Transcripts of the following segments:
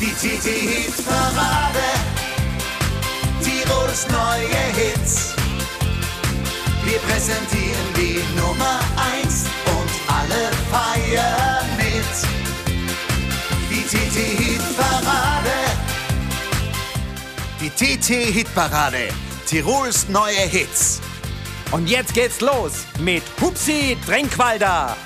Die TT-Hit-Parade. Tirols neue Hits. Wir präsentieren die Nummer 1 und alle feiern mit. Die TT-Hit-Parade. Die TT-Hit-Parade. Tirols neue Hits. Und jetzt geht's los mit Hupsi Drenkwalder.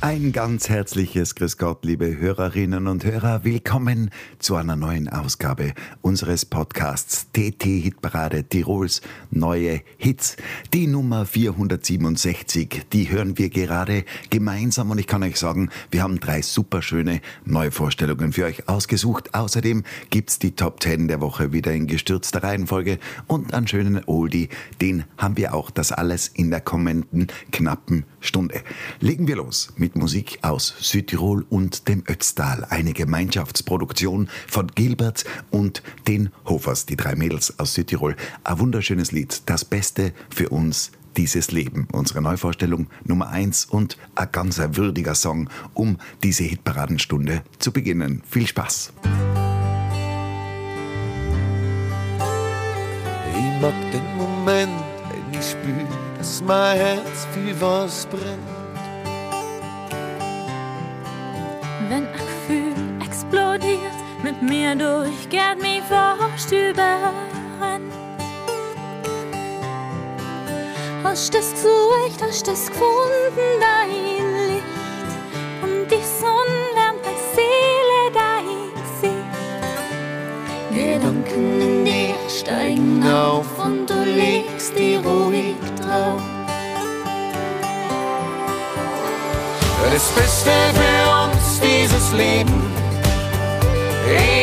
Ein ganz herzliches Grüß Gott, liebe Hörerinnen und Hörer. Willkommen zu einer neuen Ausgabe unseres Podcasts TT Hitparade Tirols neue Hits. Die Nummer 467, die hören wir gerade gemeinsam und ich kann euch sagen, wir haben drei superschöne neue Vorstellungen für euch ausgesucht. Außerdem gibt's die Top 10 der Woche wieder in gestürzter Reihenfolge und einen schönen Oldie, den haben wir auch. Das alles in der kommenden knappen Stunde. Legen wir los mit Musik aus Südtirol und dem Ötztal. Eine Gemeinschaftsproduktion von Gilbert und den Hofers, die drei Mädels aus Südtirol. Ein wunderschönes Lied, das Beste für uns dieses Leben. Unsere Neuvorstellung Nummer eins und ein ganz würdiger Song, um diese Hitparadenstunde zu beginnen. Viel Spaß! Ich mag den Moment, wenn ich spür, dass mein Herz für was brennt. Wenn ein Gefühl explodiert, mit mir durch, geht mich überrennt. Hast das gesucht, hast das gefunden, dein Licht. Und die Sonne wärmt deine Seele, dein Gesicht. Gedanken in dir steigen auf und du legst die ruhig drauf. Das Beste uns, dieses Leben.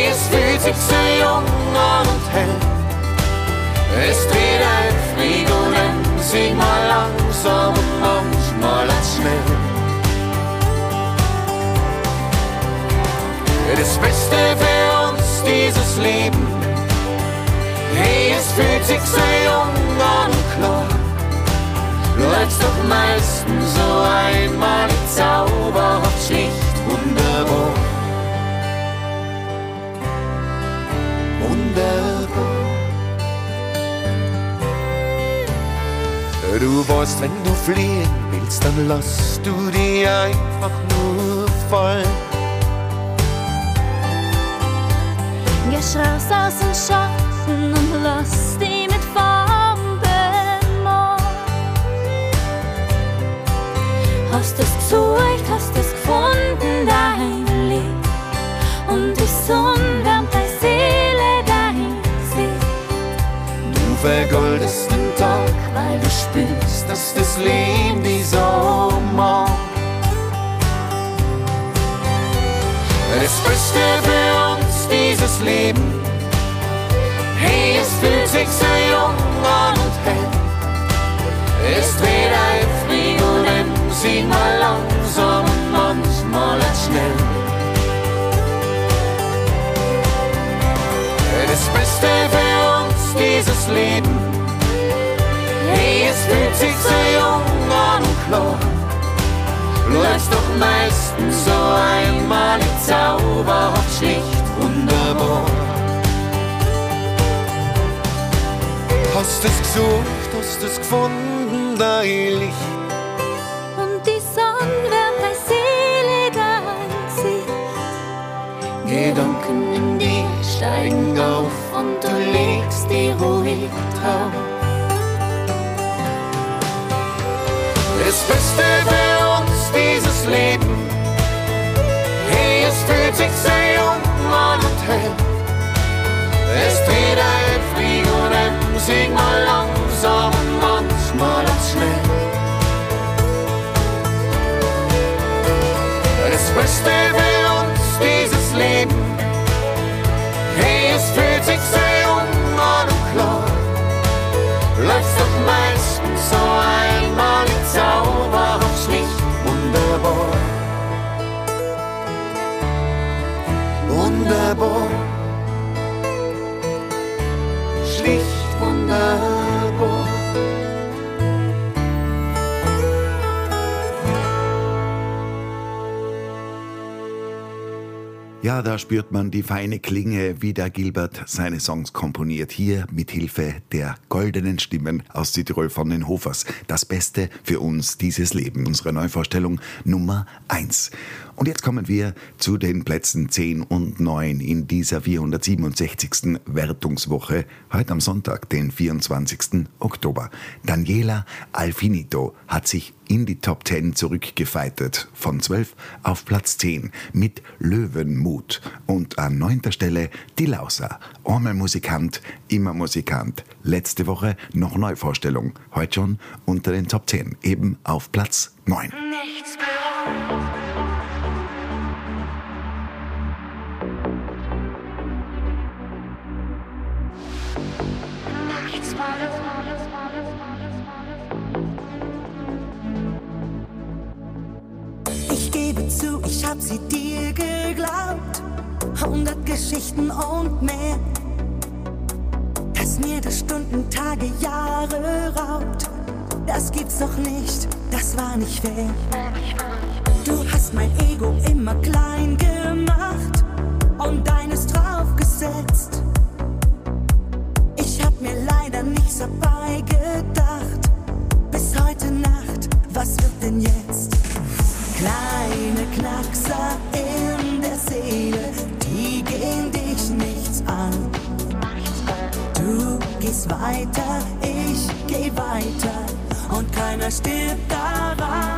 Es fühlt sich so jung und hell. Es dreht ein Fliegen, sing mal langsam und manchmal als schnell. Das Beste für uns, dieses Leben. Es fühlt sich so jung und klar. Läufst doch meistens so einmalig zauberhaft, schlicht wunderbar. Wunderbar. Du weißt, wenn du fliehen willst, dann lass du die einfach nur fallen. Geh raus aus dem Schatten und lass die mit Farben bemalen. Hast es gesucht, vergoldest den Tag, weil du spürst, dass das Leben dich so mag. Das Beste für uns, dieses Leben. Hey, es fühlt sich so jung an und hell. Es dreht ein Fliegen, sieht mal langsam und manchmal schnell. Das Beste für uns, dieses Leben. Hey, es fühlt sich so jung an und klar. Läufst doch meistens so einmalig zauberhaft, schlicht wunderbar. Hast es gesucht, hast es gefunden, dein Licht. Und die Sonne wärmt deine Seele, dein Gesicht. Gedanken in dir steigen auf ruhig drauf. Das Beste für uns, dieses Leben. Hey, es fühlt sich sehr jung an und hell. Es dreht ein Fliegen, sing mal langsam und manchmal als schnell. Das Beste für uns, dieses Leben. Hey, es fühlt sich sehr Läufst doch meistens so einmalig zauberhaft, schlicht wunderbar. Wunderbar. Ja, da spürt man die feine Klinge, wie der Gilbert seine Songs komponiert. Hier mit Hilfe der goldenen Stimmen aus Südtirol von den Hofers. Das Beste für uns dieses Leben. Unsere Neuvorstellung Nummer eins. Und jetzt kommen wir zu den Plätzen 10 und 9 in dieser 467. Wertungswoche, heute am Sonntag, den 24. Oktober. Daniela Alfinito hat sich in die Top 10 zurückgefeitet, von 12 auf Platz 10 mit Löwenmut. Und an neunter Stelle die Lauser. Musikant, immer Musikant. Letzte Woche noch Neuvorstellung, heute schon unter den Top 10, eben auf Platz 9. Nichts bereuen. Hab sie dir geglaubt. Hundert Geschichten und mehr. Dass mir das Stunden, Tage, Jahre raubt. Das gibt's doch nicht, das war nicht fair. Du hast mein Ego immer klein gemacht und deines draufgesetzt. Ich hab mir leider nichts dabei gedacht. Bis heute Nacht, was wird denn jetzt? Kleine Knackser in der Seele, die gehen dich nichts an. Du gehst weiter, ich geh weiter und keiner stirbt daran.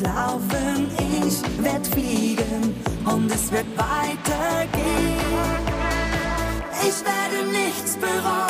Wirst laufen, ich werd fliegen und es wird weitergehen. Ich werde nichts bereuen.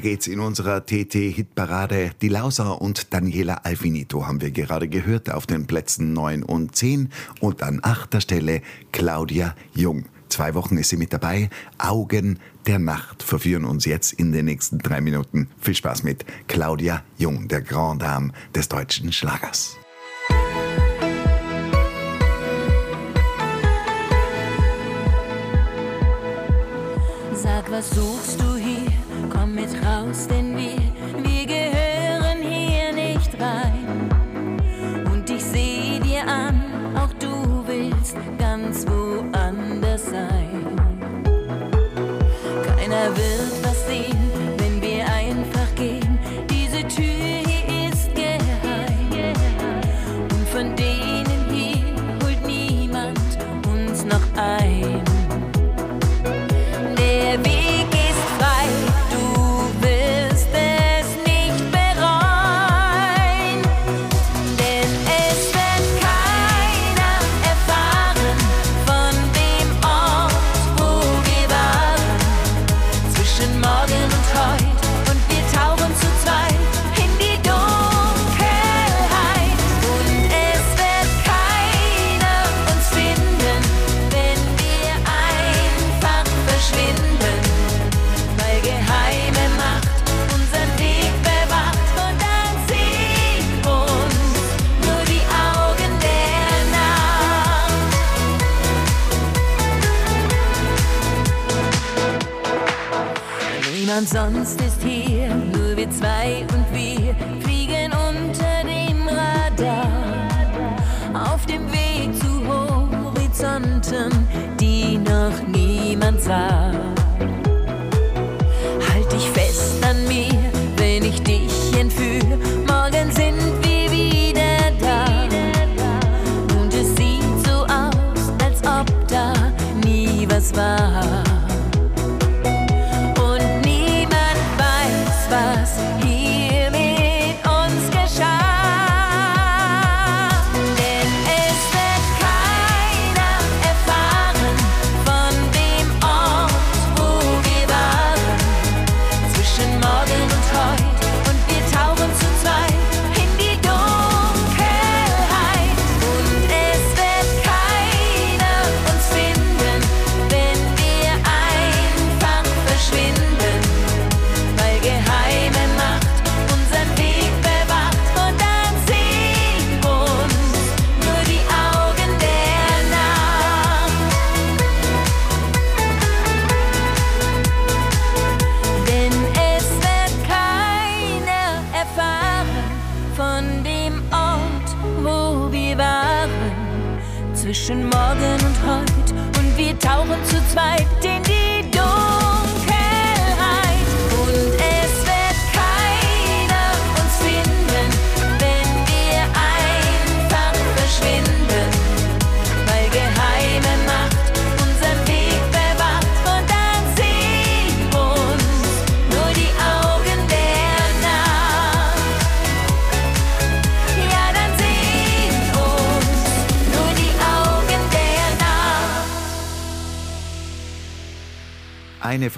Geht's in unserer TT-Hitparade. Die Lauser und Daniela Alfinito haben wir gerade gehört auf den Plätzen 9 und 10 und an achter Stelle Claudia Jung. Zwei Wochen ist sie mit dabei. Augen der Nacht verführen uns jetzt in den nächsten drei Minuten. Viel Spaß mit Claudia Jung, der Grand Dame des deutschen Schlagers. Sag, was suchst du?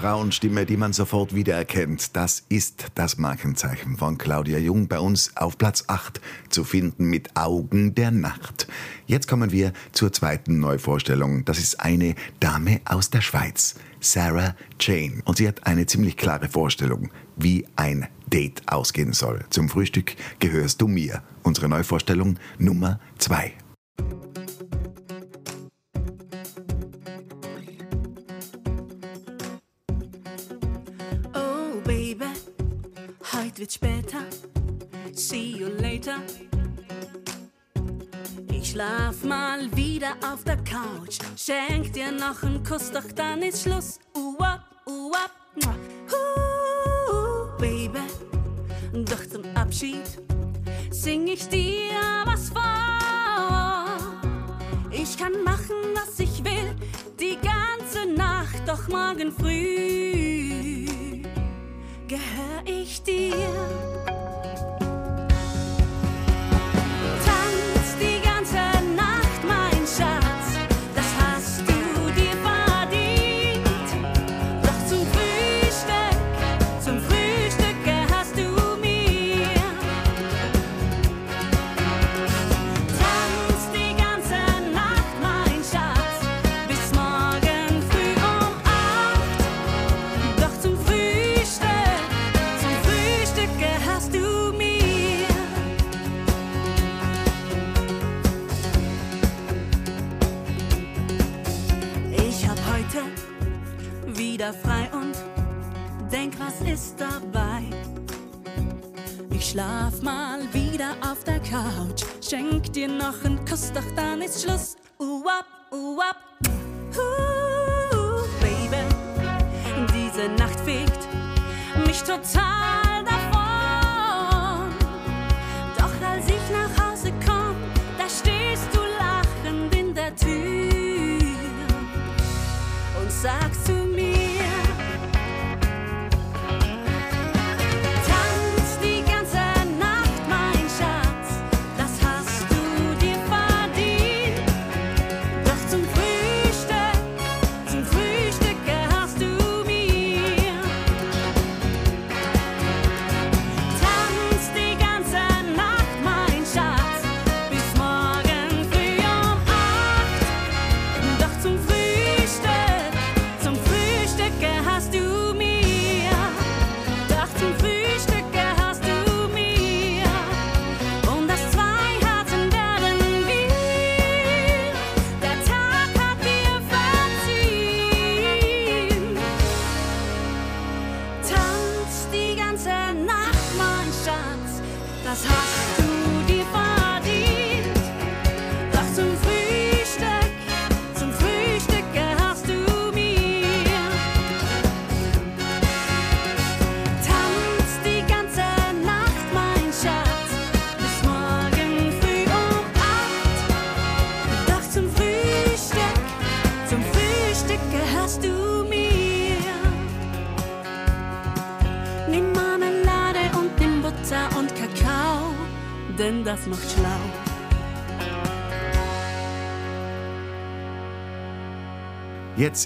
Frauenstimme, die man sofort wiedererkennt. Das ist das Markenzeichen von Claudia Jung bei uns auf Platz 8 zu finden mit Augen der Nacht. Jetzt kommen wir zur zweiten Neuvorstellung. Das ist eine Dame aus der Schweiz, Sarah Jane. Und sie hat eine ziemlich klare Vorstellung, wie ein Date ausgehen soll. Zum Frühstück gehörst du mir. Unsere Neuvorstellung Nummer 2. wird später. See you later. Ich schlaf mal wieder auf der Couch. Schenk dir noch einen Kuss, doch dann ist Schluss. Up. Mua. Uh, Baby, doch zum Abschied sing ich dir was vor. Ich kann machen, was ich will, die ganze Nacht, doch morgen früh gehör ich dir. Ist dabei? Ich schlaf mal wieder auf der Couch, schenk dir noch einen Kuss, doch dann ist Schluss. Uh, up, uh. Uh, Baby, diese Nacht fegt mich total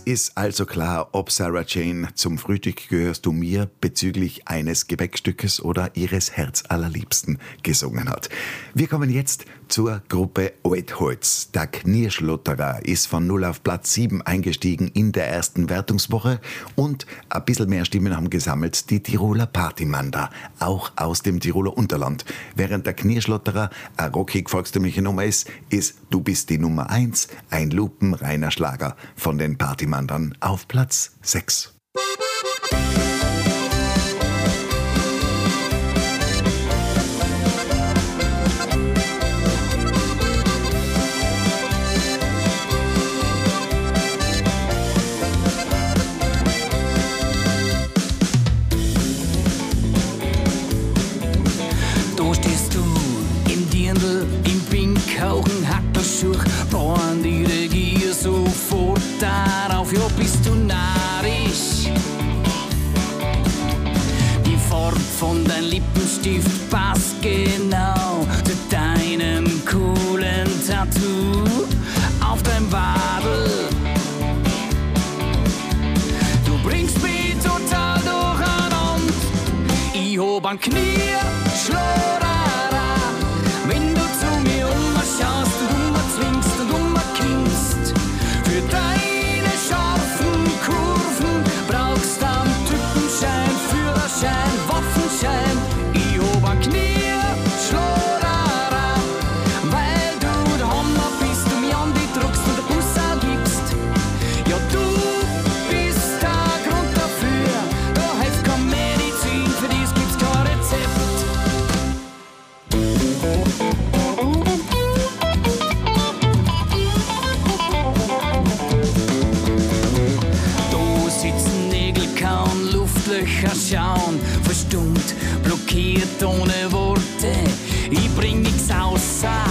ist also klar, ob Sarah Jane zum Frühstück gehörst du mir bezüglich eines Gebäckstückes oder ihres Herzallerliebsten gesungen hat. Wir kommen jetzt zur Gruppe Oetholz. Der Knirschlotterer ist von 0 auf Platz 7 eingestiegen in der ersten Wertungswoche und ein bisschen mehr Stimmen haben gesammelt die Tiroler Partymanda, auch aus dem Tiroler Unterland. Während der Knirschlotterer eine rockig volkstümliche Nummer ist, ist Du bist die Nummer 1 ein lupenreiner Schlager von den Partymandern auf Platz 6. Knie schlagen. ohne Worte, ich bring nix außer.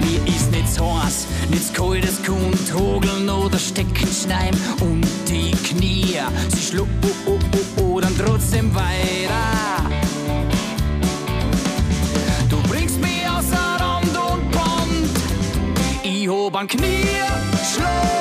Mir ist nichts heiß, nichts kaltes Kund, Hogeln oder Steckenschneim und die Knie, sie schlucken oh oh, oh, oh, oh, dann trotzdem weiter. Du bringst mich außer Rand und Band, ich hob an Knie, schluck.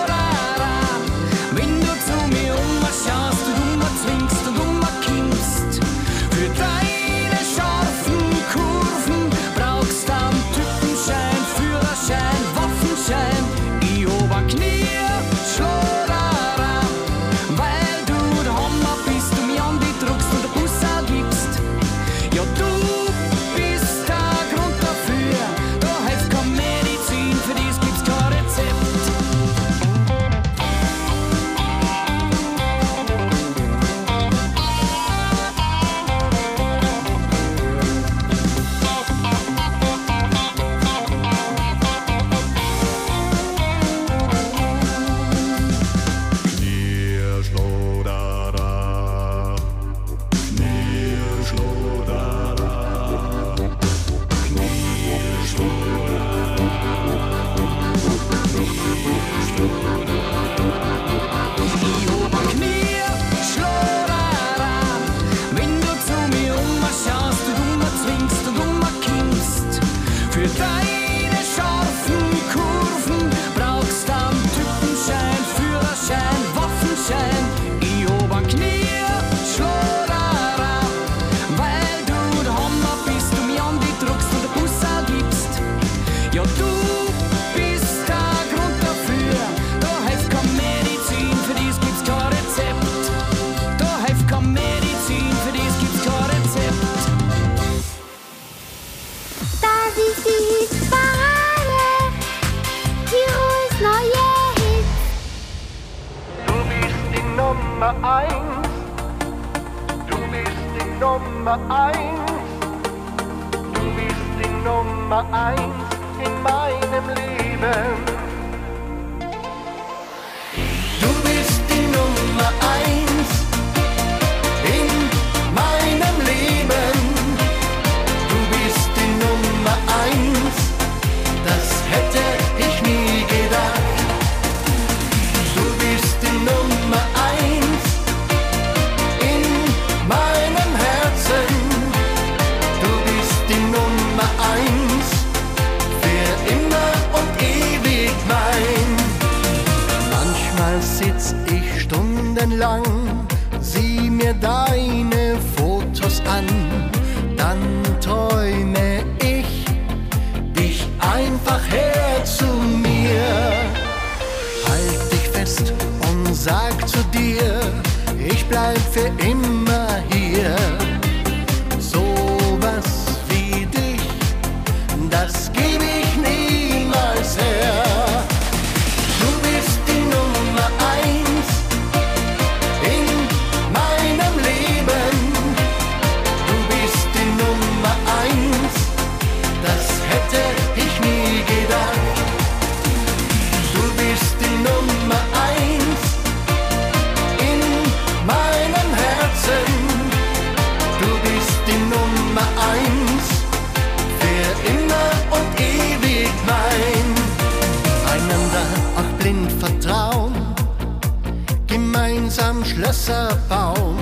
weißer Baum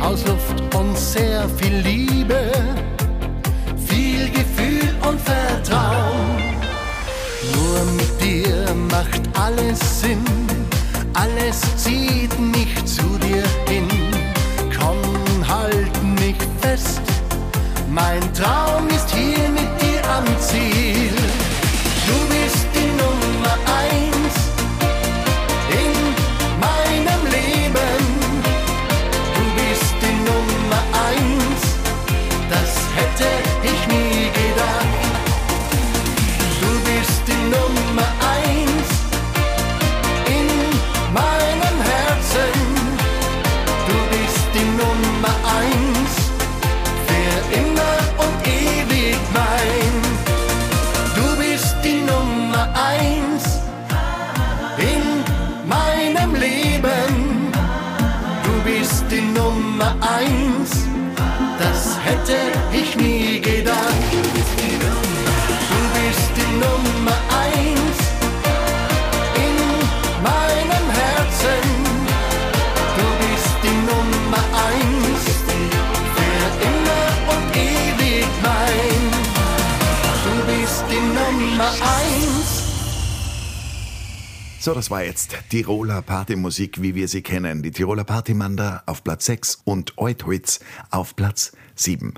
aus Luft und sehr viel Liebe, viel Gefühl und Vertrauen. Nur mit dir macht alles Sinn, alles zieht So, das war jetzt Tiroler Partymusik, wie wir sie kennen. Die Tiroler Partymander auf Platz 6 und Euthwitz auf Platz 7.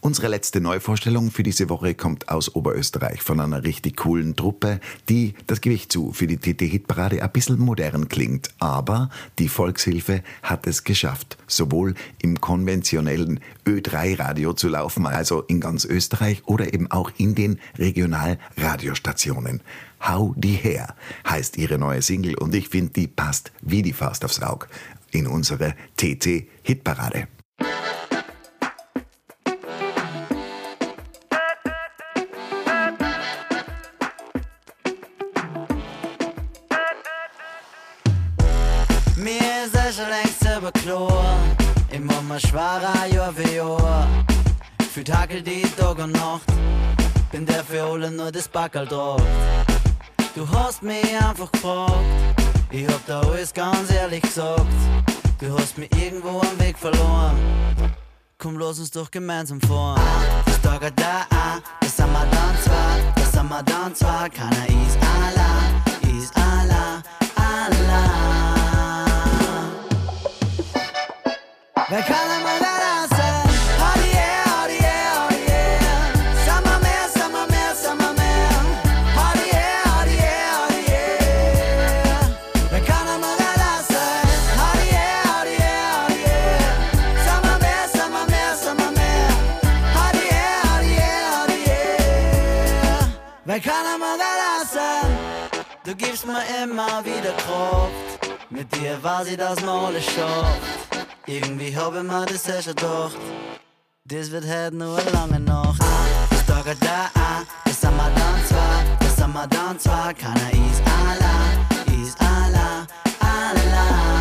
Unsere letzte Neuvorstellung für diese Woche kommt aus Oberösterreich von einer richtig coolen Truppe, die das Gewicht zu für die TT-Hitparade ein bisschen modern klingt. Aber die Volkshilfe hat es geschafft, sowohl im konventionellen Ö3-Radio zu laufen, also in ganz Österreich, oder eben auch in den Regionalradiostationen. Hau die her heißt ihre neue Single und ich finde, die passt wie die Faust aufs Auge in unsere TT-Hitparade. Mir ist es schon längst über. Immer mal schwerer, Jahr für Jahr. Für Tag die Tag und Nacht. Bin der für alle nur das Backel drauf. Du hast mich einfach gefragt. Ich hab da alles ganz ehrlich gesagt. Du hast mich irgendwo am Weg verloren. Komm, lass uns doch gemeinsam fahren. Das Tag da, das sind wir dann zwei. Das sind wir dann zwei. Keiner ist allein, ist allein, allein. Wer kann einmal Du gibst mir immer wieder Kraft. Mit dir ich, dass man alles schafft. Irgendwie hab ich mir das schon gedacht. Das wird heute nur eine lange Nacht. Das Tag da, das sind wir dann zwei. Das sind wir dann zwei. Keiner ist allein, ist allein, allein.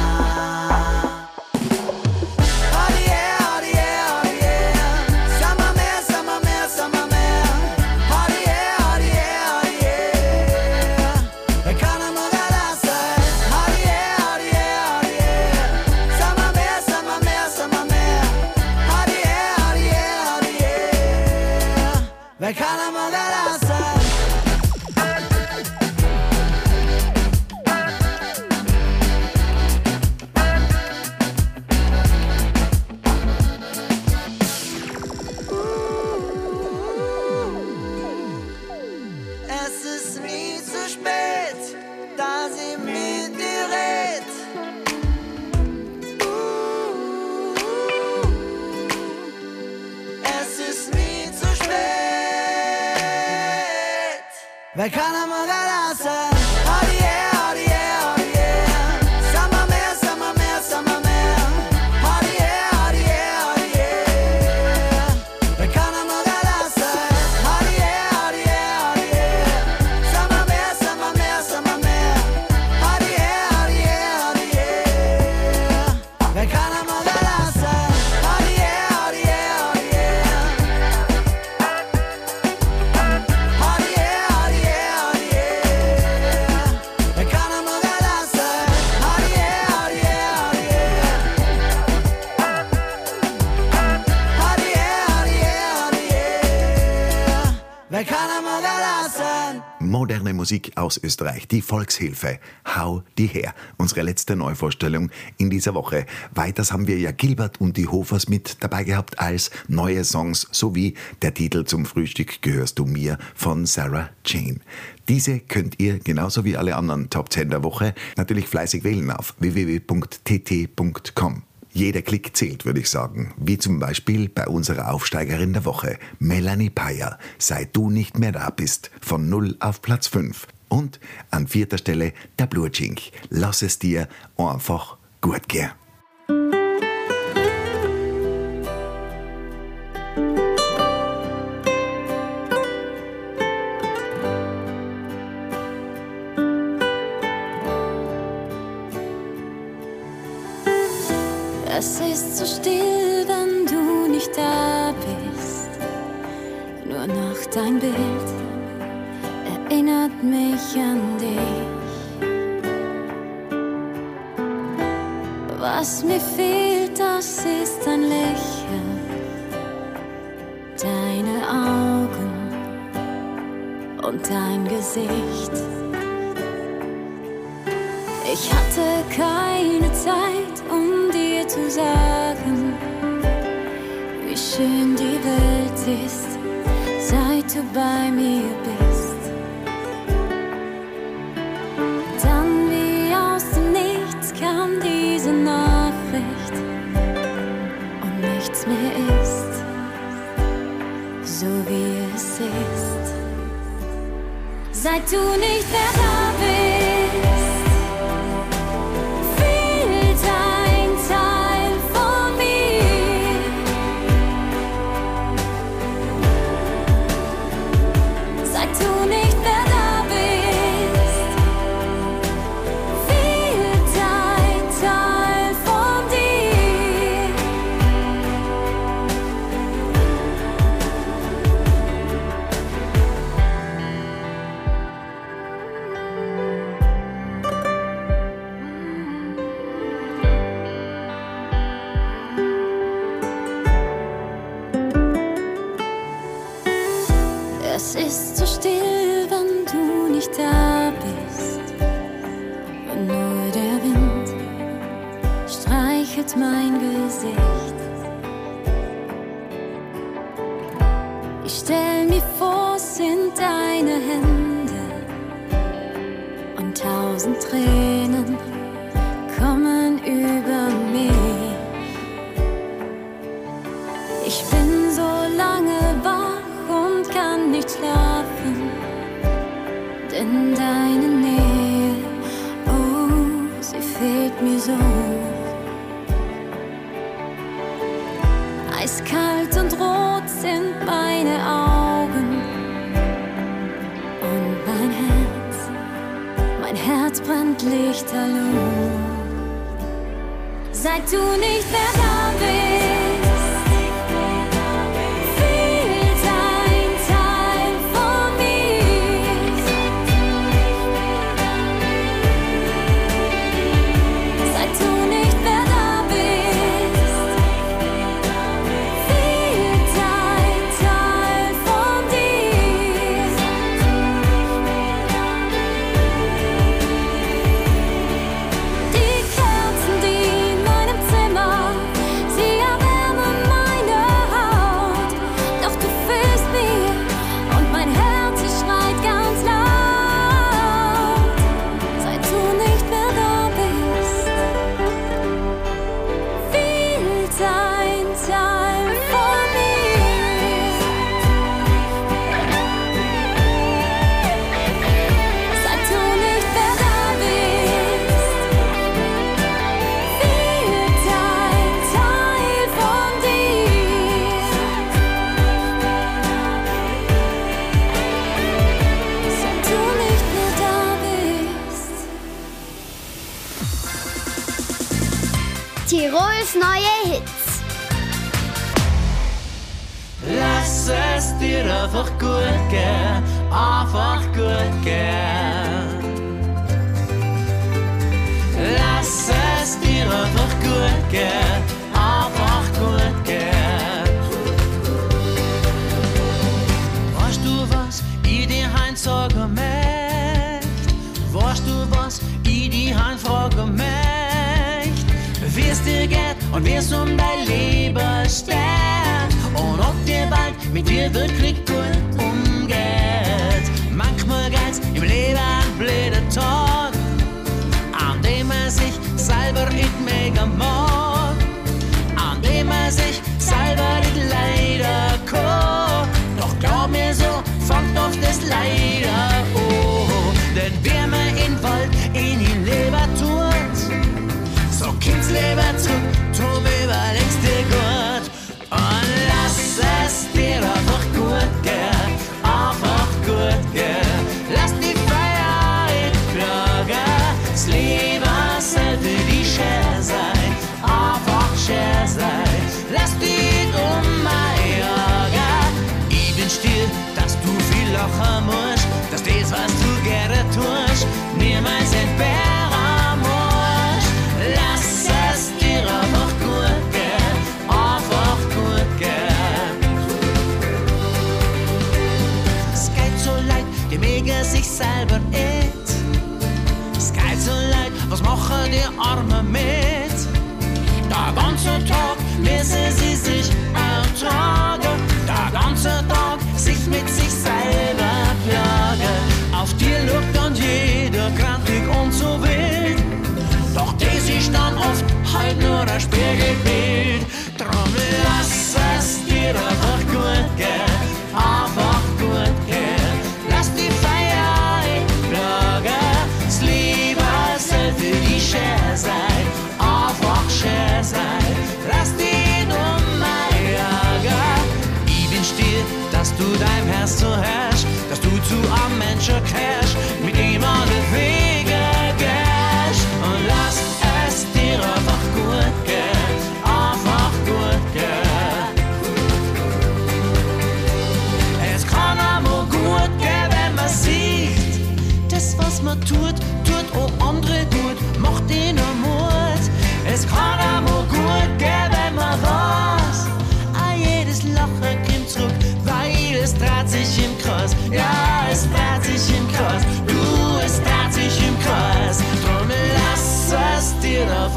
Musik aus Österreich, die Volkshilfe. Hau die her. Unsere letzte Neuvorstellung in dieser Woche. Weiters haben wir ja Gilbert und die Hofers mit dabei gehabt als neue Songs sowie der Titel zum Frühstück Gehörst du mir von Sarah Jane. Diese könnt ihr genauso wie alle anderen Top 10 der Woche natürlich fleißig wählen auf www.tt.com. Jeder Klick zählt, würde ich sagen. Wie zum Beispiel bei unserer Aufsteigerin der Woche, Melanie Payer. Seit du nicht mehr da bist, von 0 auf Platz 5. Und an vierter Stelle der Blutschink. Lass es dir einfach gut gehen. Dein Bild erinnert mich an dich. Was mir fehlt, das ist ein Lächeln, deine Augen und dein Gesicht. Ich hatte keine Zeit, um dir zu sagen, wie schön die Welt ist, bei mir bist. Dann wie aus dem Nichts kam diese Nachricht und nichts mehr ist, so wie es ist. Seit du nicht Ich bin so lange wach und kann nicht schlafen, denn deine Nähe, oh, sie fehlt mir so. Eiskalt und rot sind meine Augen und mein Herz, mein Herz brennt lichterloh. Seit du nicht mehr da bist, Tirols neue Hits. Lass es dir einfach gut gehen, einfach gut gehen. Lass es dir einfach gut gehen, es dir geht und es um dein Leben steht. Und ob dir bald mit dir wirklich gut umgeht. Manchmal geht's im Leben ein blöder Tag, an dem man sich selber nicht mega mag. An dem man sich selber nicht leider kann. Doch glaub mir so, fängt oft das Leider an. Denn wer man in Wald in tut, so zurück, drum überlegst dir gut. Und lass es dir einfach gut gehen, einfach gut gehen. Lass die Freiheit klagen, das Leben sollte die Schär sein, einfach Schär sein. Lass dich um mein ich bin still, dass du viel lachen musst, selber nicht. Es geht so leid, was machen die Armen mit? Der ganze Tag müssen sie sich ertragen. Der ganze Tag sich mit sich selber plagen. Auf dir lugt dann jeder grantig und so wild. Doch das ist dann oft halt nur ein Spiegelbild.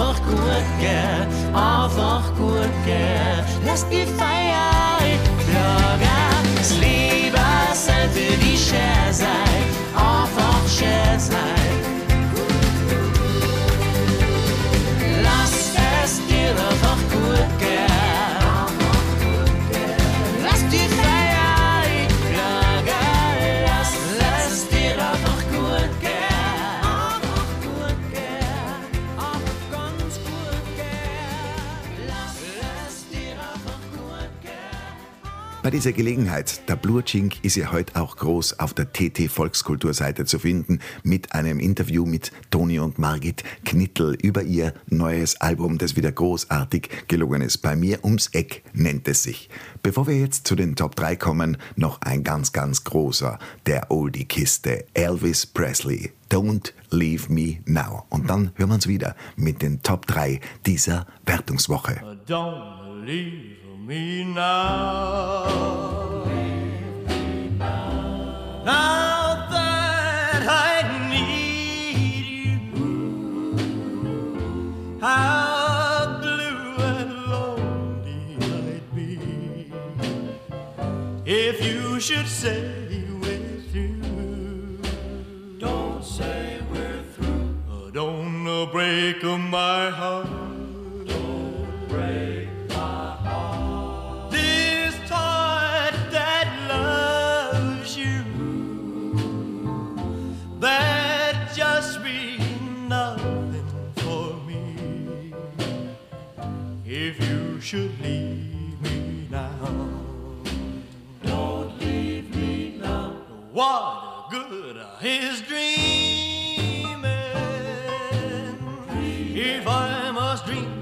Einfach gut gehen, einfach gut gehen. Lass die Feier plagen, das Leben sollte die Schär sein, einfach Schär sein. Bei dieser Gelegenheit, der Blurchink ist ja heute auch groß auf der TT Volkskulturseite zu finden mit einem Interview mit Toni und Margit Knittel über ihr neues Album, das wieder großartig gelungen ist. Bei mir ums Eck nennt es sich. Bevor wir jetzt zu den Top 3 kommen, noch ein ganz, ganz großer der Oldie-Kiste, Elvis Presley. Don't Leave Me Now. Und dann hören wir uns wieder mit den Top 3 dieser Wertungswoche. Don't leave me now. Now. Now that I need you, how blue and lonely I'd be if you should say. break of my heart. What good is dreaming. If I must dream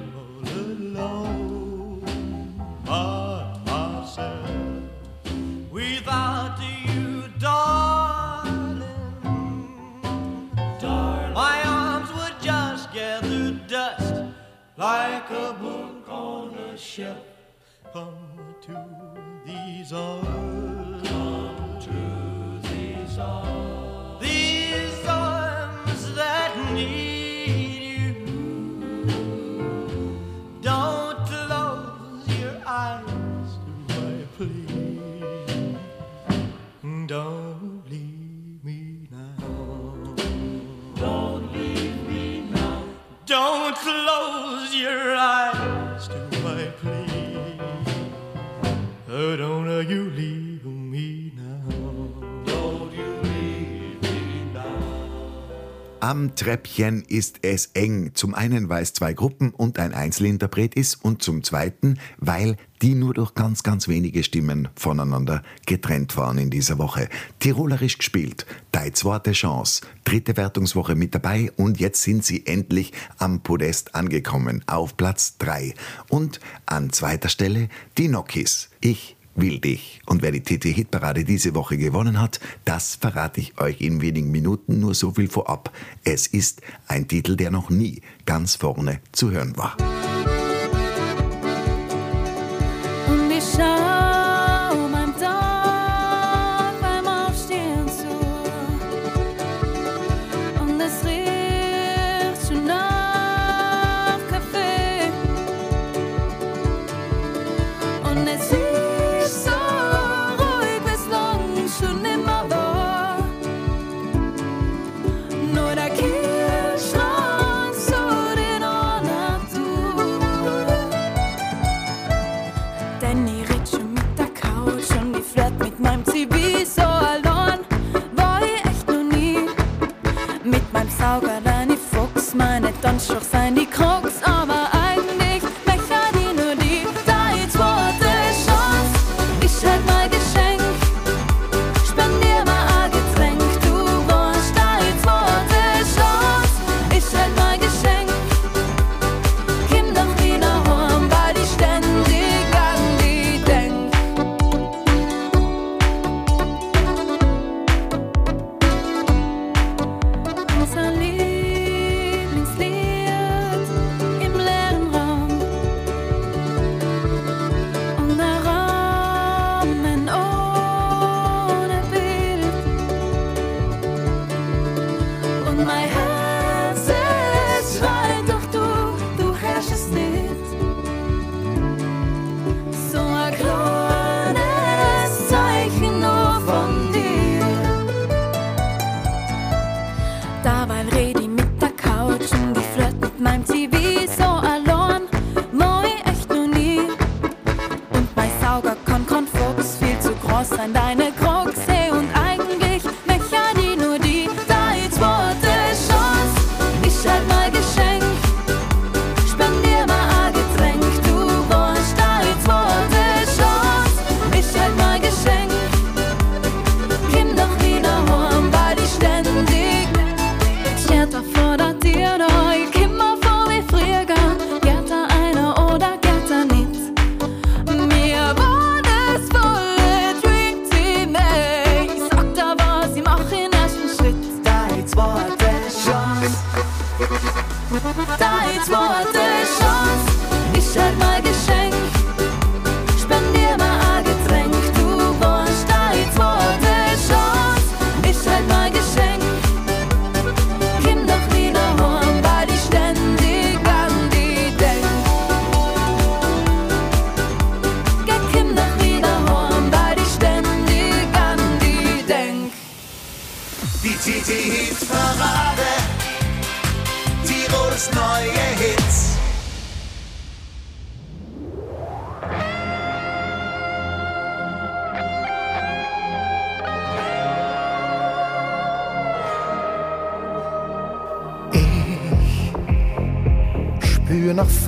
Am Treppchen ist es eng. Zum einen, weil es zwei Gruppen und ein Einzelinterpret ist und zum zweiten, weil die nur durch ganz, ganz wenige Stimmen voneinander getrennt waren in dieser Woche. Tirolerisch gespielt, Dei zweite Chance, dritte Wertungswoche mit dabei und jetzt sind sie endlich am Podest angekommen, auf Platz drei Und an zweiter Stelle die Nokis. Ich will dich. Und wer die TT-Hitparade diese Woche gewonnen hat, das verrate ich euch in wenigen Minuten, nur so viel vorab. Es ist ein Titel, der noch nie ganz vorne zu hören war.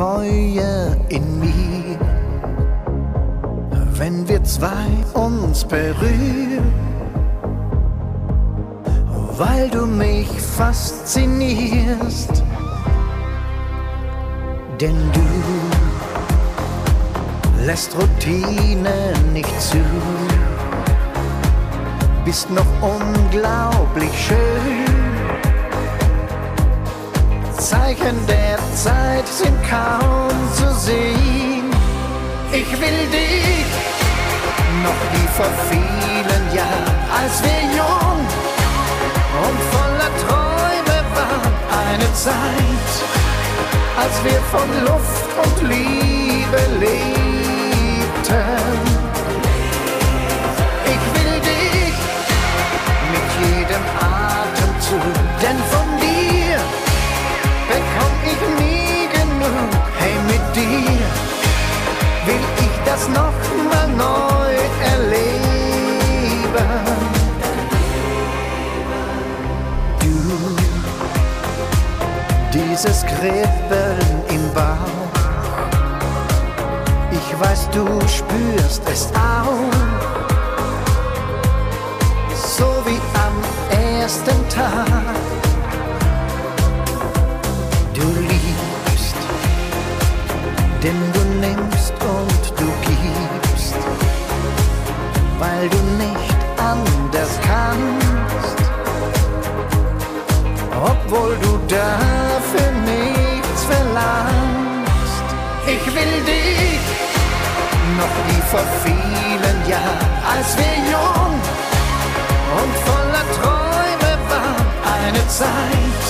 Feuer in mir, wenn wir zwei uns berühren, weil du mich faszinierst, denn du lässt Routine nicht zu, bist noch unglaublich schön. Zeichen der Zeit sind kaum zu sehen. Ich will dich noch wie vor vielen Jahren, als wir jung und voller Träume waren. Eine Zeit, als wir von Luft und Liebe lebten. Ich will dich mit jedem Atemzug, denn von das nochmal neu erleben. Du, dieses Kribbeln im Bauch, ich weiß, du spürst es auch. So wie am ersten Tag. Du liebst, denn du nimmst und gibst, weil du nicht anders kannst, obwohl du dafür nichts verlangst. Ich will dich noch wie vor vielen Jahren, als wir jung und voller Träume waren, eine Zeit,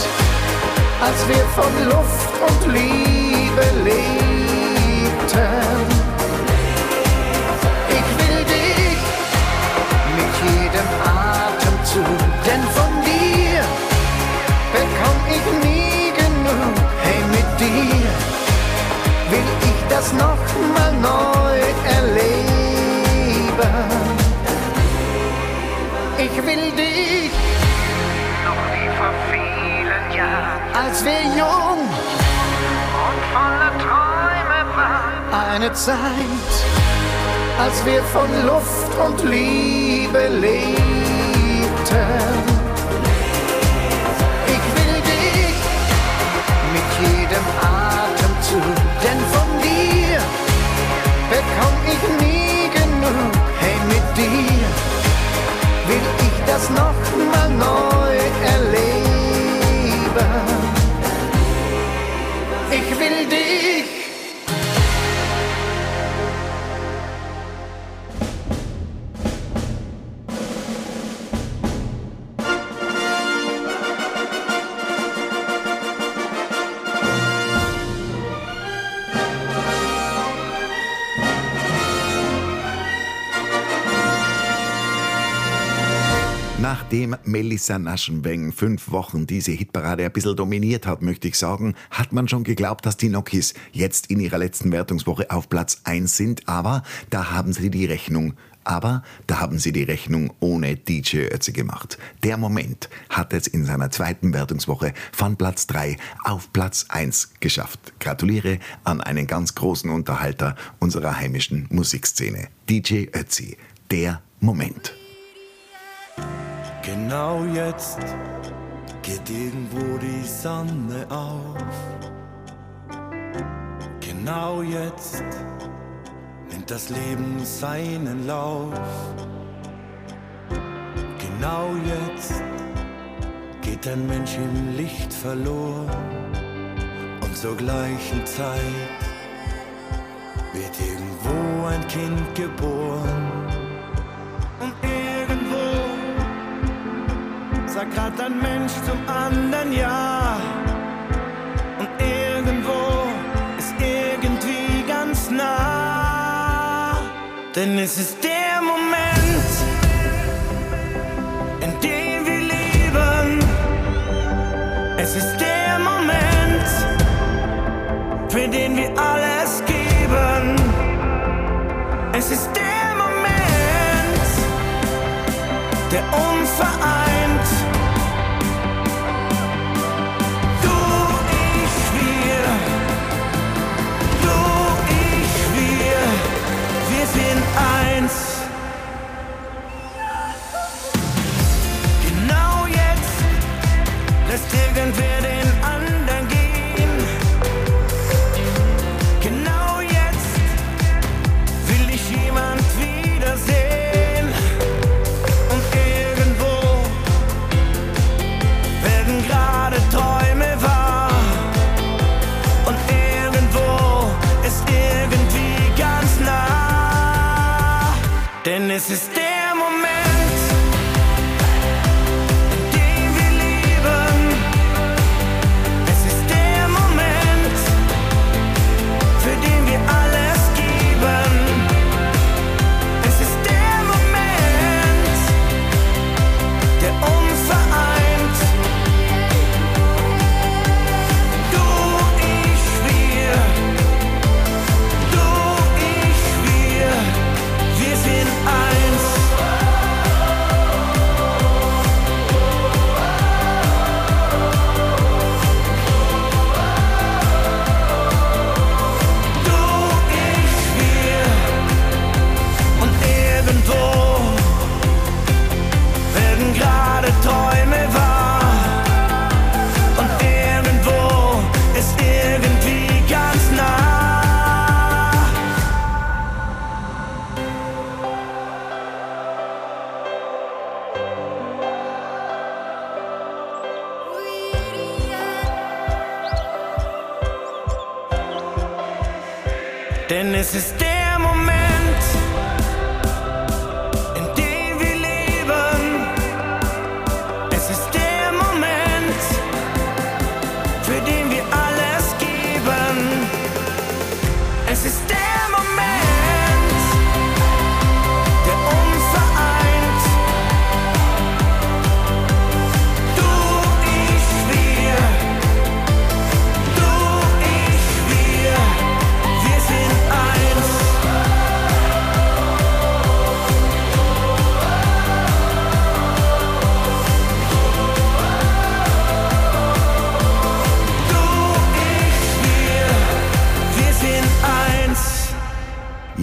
als wir von Luft und Liebe lebten. Eine Zeit, als wir von Luft und Liebe lebten. Melissa Naschenweng fünf Wochen diese Hitparade ein bisschen dominiert hat, möchte ich sagen, hat man schon geglaubt, dass die Nokis jetzt in ihrer letzten Wertungswoche auf Platz 1 sind, aber da haben sie die Rechnung aber da haben sie die Rechnung ohne DJ Ötzi gemacht. Der Moment hat es in seiner zweiten Wertungswoche von Platz 3 auf Platz 1 geschafft. Gratuliere an einen ganz großen Unterhalter unserer heimischen Musikszene. DJ Ötzi. Der Moment. Genau jetzt geht irgendwo die Sonne auf. Genau jetzt nimmt das Leben seinen Lauf. Genau jetzt geht ein Mensch im Licht verloren und zur gleichen Zeit wird irgendwo ein Kind geboren. Sagt grad ein Mensch zum anderen Ja. Und irgendwo ist irgendwie ganz nah. Denn es ist der Moment, in dem wir leben. Es ist der Moment, für den wir alles geben. Es ist der Moment, der uns lässt irgendwer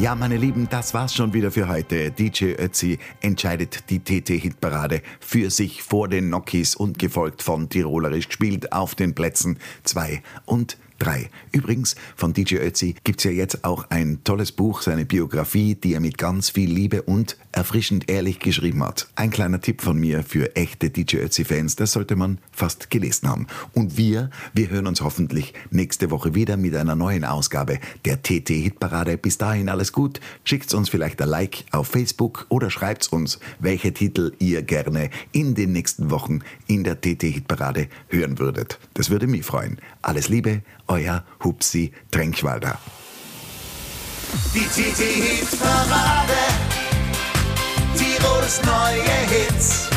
Ja, meine Lieben, das war's schon wieder für heute. DJ Ötzi entscheidet die TT-Hitparade für sich vor den Nokis und gefolgt von Tirolerisch gespielt auf den Plätzen 2 und 3. Übrigens, von DJ Ötzi gibt's ja jetzt auch ein tolles Buch, seine Biografie, die er mit ganz viel Liebe und erfrischend ehrlich geschrieben hat. Ein kleiner Tipp von mir für echte DJ Ötzi-Fans, das sollte man fast gelesen haben. Und wir, wir hören uns hoffentlich nächste Woche wieder mit einer neuen Ausgabe der TT-Hitparade. Bis dahin alles gut. Schickt uns vielleicht ein Like auf Facebook oder schreibt uns, welche Titel ihr gerne in den nächsten Wochen in der TT-Hitparade hören würdet. Das würde mich freuen. Alles Liebe, euer Hupsi Trenkwalder. Die TT-Hit-Parade. Tirols neue Hits.